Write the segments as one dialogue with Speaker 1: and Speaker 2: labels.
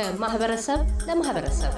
Speaker 1: ከማህበረሰብ ለማህበረሰብ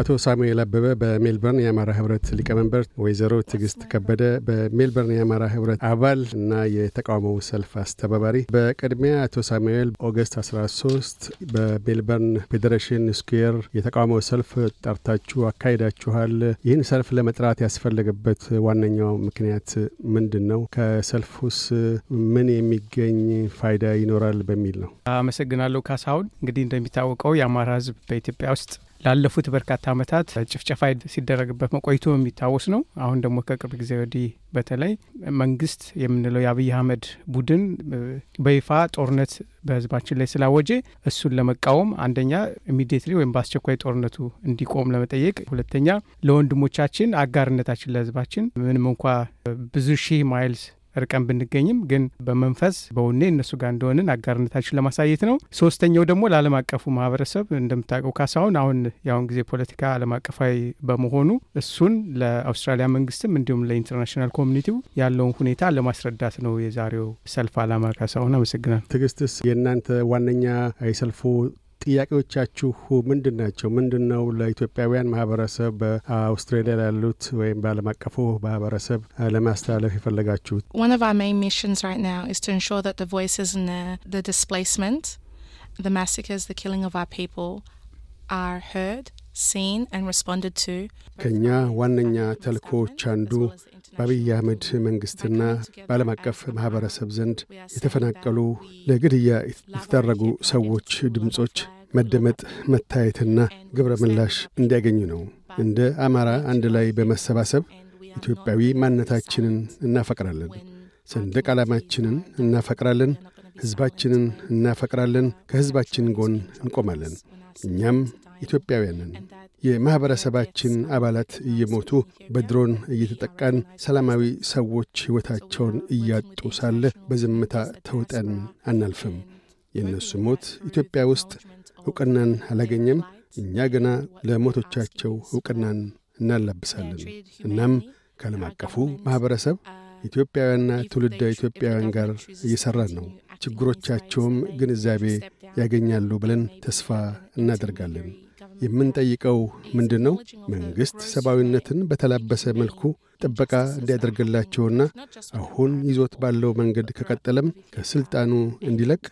Speaker 2: አቶ ሳሙኤል አበበ በሜልበርን የአማራ ህብረት ሊቀመንበር፣ ወይዘሮ ትዕግስት ከበደ በሜልበርን የአማራ ህብረት አባል እና የተቃውሞው ሰልፍ አስተባባሪ። በቅድሚያ አቶ ሳሙኤል August 13 በሜልበርን ፌዴሬሽን ስኩዌር የተቃውሞ ሰልፍ ጠርታችሁ አካሂዳችኋል። ይህን ሰልፍ ለመጥራት ያስፈለገበት ዋነኛው ምክንያት ምንድን ነው? ከሰልፉስ ምን የሚገኝ ፋይዳ ይኖራል በሚል ነው።
Speaker 3: አመሰግናለሁ ካሳሁን። እንግዲህ እንደሚታወቀው የአማራ ህዝብ በኢትዮጵያ ውስጥ ላለፉት በርካታ ዓመታት ጭፍጨፋ ሲደረግበት መቆይቶ የሚታወስ ነው። አሁን ደግሞ ከቅርብ ጊዜ ወዲህ በተለይ መንግስት የምንለው የአብይ አህመድ ቡድን በይፋ ጦርነት በህዝባችን ላይ ስላወጀ እሱን ለመቃወም አንደኛ immediately ወይም በአስቸኳይ ጦርነቱ እንዲቆም ለመጠየቅ፣ ሁለተኛ ለወንድሞቻችን አጋርነታችን ለህዝባችን ምንም እንኳ ብዙ ሺህ miles ርቀን ብንገኝም ግን በመንፈስ በወኔ እነሱ ጋር እንደሆንን አጋርነታችን ለማሳየት ነው። ሶስተኛው ደግሞ ለዓለም አቀፉ ማህበረሰብ እንደምታውቀው ካሳሁን አሁን የአሁን ጊዜ ፖለቲካ ዓለም አቀፋዊ በመሆኑ እሱን ለአውስትራሊያ መንግስትም እንዲሁም ለ international community ው ያለውን ሁኔታ ለማስረዳት ነው የዛሬው ሰልፍ ዓላማ። ካሳሁን አመሰግናል።
Speaker 2: ትዕግስትስ የእናንተ ዋነኛ የሰልፉ ጥያቄዎቻችሁ ምንድን ናቸው? ምንድን ነው ለኢትዮጵያውያን ማህበረሰብ በአውስትራሊያ ላሉት ወይም በዓለም አቀፉ ማህበረሰብ ለማስተላለፍ የፈለጋችሁት?
Speaker 4: One of our main missions right now is to ensure that the voices and the, the displacement, the massacres, the killing of our people are heard, seen and responded to.
Speaker 2: ከእኛ ዋነኛ ተልእኮዎች አንዱ በአብይ አህመድ መንግስትና በዓለም አቀፍ ማኅበረሰብ ዘንድ የተፈናቀሉ ለግድያ የተዳረጉ ሰዎች ድምፆች መደመጥ፣ መታየትና ግብረ ምላሽ እንዲያገኙ ነው። እንደ አማራ አንድ ላይ በመሰባሰብ ኢትዮጵያዊ ማንነታችንን እናፈቅራለን፣ ሰንደቅ ዓላማችንን እናፈቅራለን፣ ሕዝባችንን እናፈቅራለን፣ ከሕዝባችን ጎን እንቆማለን። እኛም ኢትዮጵያውያንን የማኅበረሰባችን አባላት እየሞቱ በድሮን እየተጠቃን ሰላማዊ ሰዎች ሕይወታቸውን እያጡ ሳለ በዝምታ ተውጠን አናልፍም። የእነሱ ሞት ኢትዮጵያ ውስጥ ዕውቅናን አላገኘም። እኛ ገና ለሞቶቻቸው ዕውቅናን እናላብሳለን። እናም ከዓለም አቀፉ ማኅበረሰብ ኢትዮጵያውያንና ትውልደ ኢትዮጵያውያን ጋር እየሠራን ነው። ችግሮቻቸውም ግንዛቤ ያገኛሉ ብለን ተስፋ እናደርጋለን። የምንጠይቀው ምንድን ነው? መንግሥት ሰብአዊነትን በተላበሰ መልኩ ጥበቃ እንዲያደርግላቸውና አሁን ይዞት ባለው መንገድ ከቀጠለም ከሥልጣኑ እንዲለቅ፣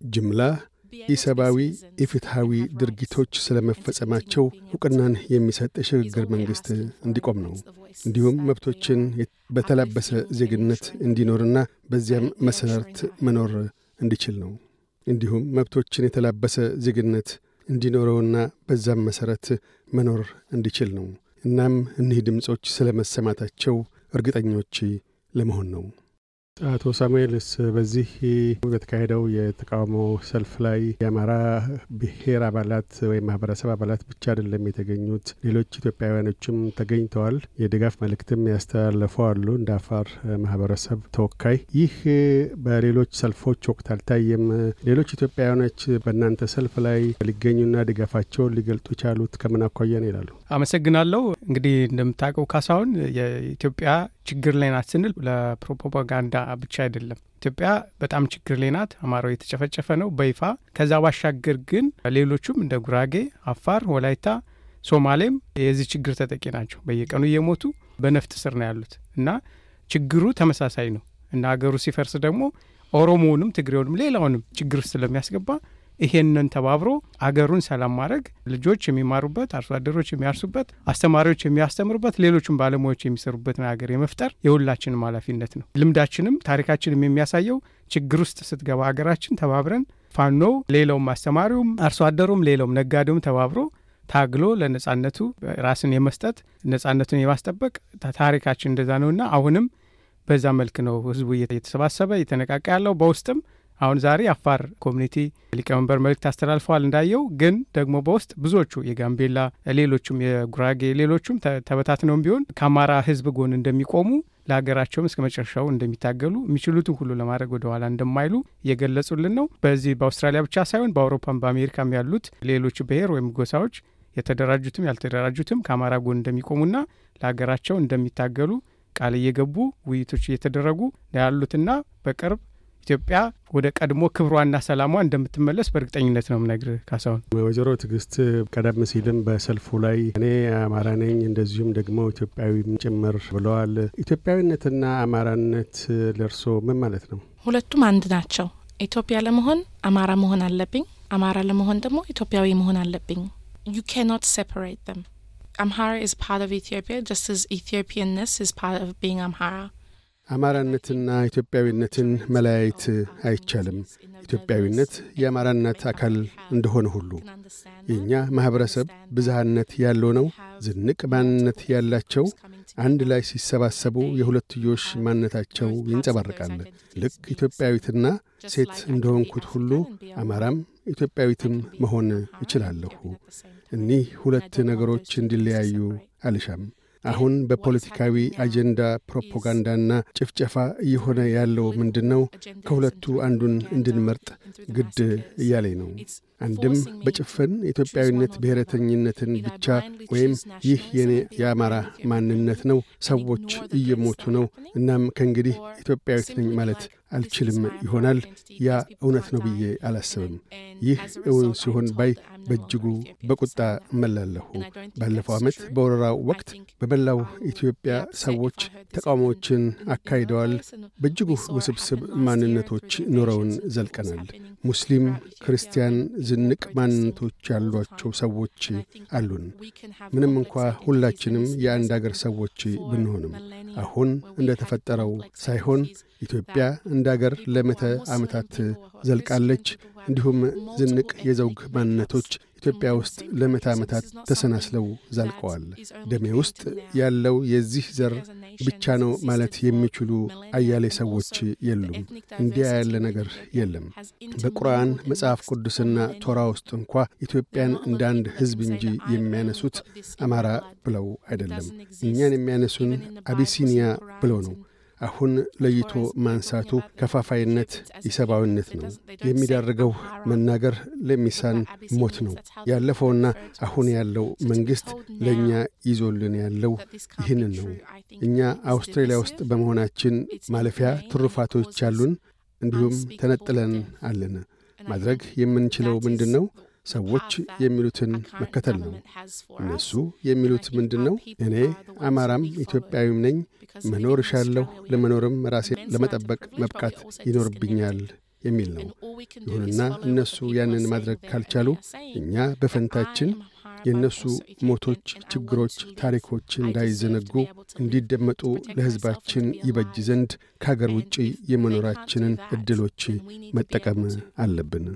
Speaker 2: ጅምላ ኢሰብአዊ ኢፍትሐዊ ድርጊቶች ስለ መፈጸማቸው ዕውቅናን የሚሰጥ የሽግግር መንግሥት እንዲቆም ነው። እንዲሁም መብቶችን በተላበሰ ዜግነት እንዲኖርና በዚያም መሠረት መኖር እንዲችል ነው። እንዲሁም መብቶችን የተላበሰ ዜግነት እንዲኖረውና በዛም መሠረት መኖር እንዲችል ነው። እናም እኒህ ድምፆች ስለ መሰማታቸው እርግጠኞች ለመሆን ነው። አቶ ሳሙኤልስ በዚህ በተካሄደው የተቃውሞ ሰልፍ ላይ የአማራ ብሔር አባላት ወይም ማህበረሰብ አባላት ብቻ አይደለም የተገኙት፣ ሌሎች ኢትዮጵያውያኖችም ተገኝተዋል። የድጋፍ መልእክትም ያስተላለፉ አሉ እንደ አፋር ማህበረሰብ ተወካይ። ይህ በሌሎች ሰልፎች ወቅት አልታየም። ሌሎች ኢትዮጵያውያኖች በእናንተ ሰልፍ ላይ ሊገኙና ድጋፋቸውን ሊገልጡ ቻሉት ከምን አኳያ ነው ይላሉ?
Speaker 3: አመሰግናለሁ። እንግዲህ እንደምታውቀው ካሳሁን የኢትዮጵያ ችግር ላይ ናት ስንል ለፕሮፓጋንዳ ብቻ አይደለም። ኢትዮጵያ በጣም ችግር ላይ ናት። አማራው የተጨፈጨፈ ነው በይፋ። ከዛ ባሻገር ግን ሌሎቹም እንደ ጉራጌ፣ አፋር፣ ወላይታ፣ ሶማሌም የዚህ ችግር ተጠቂ ናቸው። በየቀኑ እየሞቱ በነፍጥ ስር ነው ያሉት እና ችግሩ ተመሳሳይ ነው እና ሀገሩ ሲፈርስ ደግሞ ኦሮሞውንም ትግሬውንም ሌላውንም ችግር ስለሚያስገባ ይሄንን ተባብሮ አገሩን ሰላም ማድረግ ልጆች የሚማሩበት፣ አርሶ አደሮች የሚያርሱበት፣ አስተማሪዎች የሚያስተምሩበት፣ ሌሎችም ባለሙያዎች የሚሰሩበትን ሀገር የመፍጠር የሁላችንም ኃላፊነት ነው። ልምዳችንም ታሪካችንም የሚያሳየው ችግር ውስጥ ስትገባ ሀገራችን ተባብረን ፋኖው፣ ሌላውም አስተማሪውም፣ አርሶ አደሩም፣ ሌላውም ነጋዴውም ተባብሮ ታግሎ ለነጻነቱ ራስን የመስጠት ነጻነቱን የማስጠበቅ ታሪካችን እንደዛ ነውና አሁንም በዛ መልክ ነው ህዝቡ እየተሰባሰበ እየተነቃቃ ያለው በውስጥም አሁን ዛሬ አፋር community ሊቀመንበር መልእክት አስተላልፈዋል እንዳየው። ግን ደግሞ በውስጥ ብዙዎቹ የጋምቤላ ሌሎቹም የጉራጌ ሌሎቹም ተበታትነውም ቢሆን ከአማራ ህዝብ ጎን እንደሚቆሙ ለሀገራቸውም እስከ መጨረሻው እንደሚታገሉ የሚችሉትን ሁሉ ለማድረግ ወደ ኋላ እንደማይሉ እየገለጹልን ነው። በዚህ በአውስትራሊያ ብቻ ሳይሆን በአውሮፓም በአሜሪካም ያሉት ሌሎች ብሔር ወይም ጎሳዎች የተደራጁትም ያልተደራጁትም ከአማራ ጎን እንደሚቆሙና ለሀገራቸው እንደሚታገሉ ቃል እየገቡ ውይይቶች እየተደረጉ ያሉትና በቅርብ ኢትዮጵያ ወደ ቀድሞ ክብሯና ሰላሟ እንደምትመለስ በእርግጠኝነት ነው ምነግር ካሳሁን።
Speaker 2: ወይዘሮ ትዕግስት ቀደም ሲልም በሰልፉ ላይ እኔ አማራ ነኝ እንደዚሁም ደግሞ ኢትዮጵያዊም ጭምር ብለዋል። ኢትዮጵያዊነትና አማራነት ለእርሶ ምን ማለት ነው?
Speaker 4: ሁለቱም አንድ ናቸው። ኢትዮጵያ ለመሆን አማራ መሆን አለብኝ። አማራ ለመሆን ደግሞ ኢትዮጵያዊ መሆን አለብኝ። cannot separate them. Amhara is part of Ethiopia, just as Ethiopianness is part of being Amhara.
Speaker 2: አማራነትና ኢትዮጵያዊነትን መለያየት አይቻልም። ኢትዮጵያዊነት የአማራነት አካል እንደሆነ ሁሉ የእኛ ማኅበረሰብ ብዝሃነት ያለው ነው። ዝንቅ ማንነት ያላቸው አንድ ላይ ሲሰባሰቡ የሁለትዮሽ ማንነታቸው ይንጸባረቃል። ልክ ኢትዮጵያዊትና ሴት እንደሆንኩት ሁሉ አማራም ኢትዮጵያዊትም መሆን እችላለሁ። እኒህ ሁለት ነገሮች እንዲለያዩ አልሻም። አሁን በፖለቲካዊ አጀንዳ ፕሮፓጋንዳና ጭፍጨፋ እየሆነ ያለው ምንድን ነው? ከሁለቱ አንዱን እንድንመርጥ ግድ እያለኝ ነው። አንድም በጭፍን የኢትዮጵያዊነት ብሔረተኝነትን ብቻ ወይም ይህ የኔ የአማራ ማንነት ነው፣ ሰዎች እየሞቱ ነው፣ እናም ከእንግዲህ ኢትዮጵያዊት ነኝ ማለት አልችልም ይሆናል። ያ እውነት ነው ብዬ አላስብም። ይህ እውን ሲሆን ባይ በእጅጉ በቁጣ እመላለሁ። ባለፈው ዓመት በወረራው ወቅት በመላው ኢትዮጵያ ሰዎች ተቃውሞዎችን አካሂደዋል። በእጅጉ ውስብስብ ማንነቶች ኖረውን ዘልቀናል። ሙስሊም፣ ክርስቲያን፣ ዝንቅ ማንነቶች ያሏቸው ሰዎች አሉን። ምንም እንኳ ሁላችንም የአንድ አገር ሰዎች ብንሆንም አሁን እንደ ተፈጠረው ሳይሆን ኢትዮጵያ እንደ አገር ለምዕተ ዓመታት ዘልቃለች። እንዲሁም ዝንቅ የዘውግ ማንነቶች ኢትዮጵያ ውስጥ ለምዕተ ዓመታት ተሰናስለው ዛልቀዋል። ደሜ ውስጥ ያለው የዚህ ዘር ብቻ ነው ማለት የሚችሉ አያሌ ሰዎች የሉም። እንዲያ ያለ ነገር የለም። በቁርአን መጽሐፍ ቅዱስና ቶራ ውስጥ እንኳ ኢትዮጵያን እንደ አንድ ሕዝብ እንጂ የሚያነሱት አማራ ብለው አይደለም። እኛን የሚያነሱን አቢሲኒያ ብለው ነው። አሁን ለይቶ ማንሳቱ ከፋፋይነት ኢሰብአዊነት ነው የሚዳርገው። መናገር ለሚሳን ሞት ነው። ያለፈውና አሁን ያለው መንግሥት ለእኛ ይዞልን ያለው ይህንን ነው። እኛ አውስትራሊያ ውስጥ በመሆናችን ማለፊያ ትሩፋቶች አሉን፣ እንዲሁም ተነጥለን አለን። ማድረግ የምንችለው ምንድን ነው? ሰዎች የሚሉትን መከተል ነው። እነሱ የሚሉት ምንድን ነው? እኔ አማራም ኢትዮጵያዊም ነኝ፣ መኖር እሻለሁ፣ ለመኖርም ራሴ ለመጠበቅ መብቃት ይኖርብኛል የሚል ነው። ይሁንና እነሱ ያንን ማድረግ ካልቻሉ እኛ በፈንታችን የእነሱ ሞቶች፣ ችግሮች፣ ታሪኮች እንዳይዘነጉ እንዲደመጡ ለሕዝባችን ይበጅ ዘንድ ከአገር ውጪ የመኖራችንን ዕድሎች መጠቀም አለብን።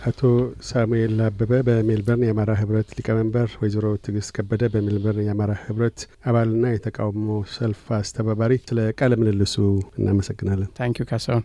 Speaker 2: አቶ ሳሙኤል አበበ በሜልበርን የአማራ ህብረት ሊቀመንበር፣ ወይዘሮ ትዕግስት ከበደ በሜልበርን የአማራ ህብረት አባልና የተቃውሞ ሰልፍ አስተባባሪ፣ ስለ ቃለ ምልልሱ እናመሰግናለን።
Speaker 3: Thank you ካሳሁን።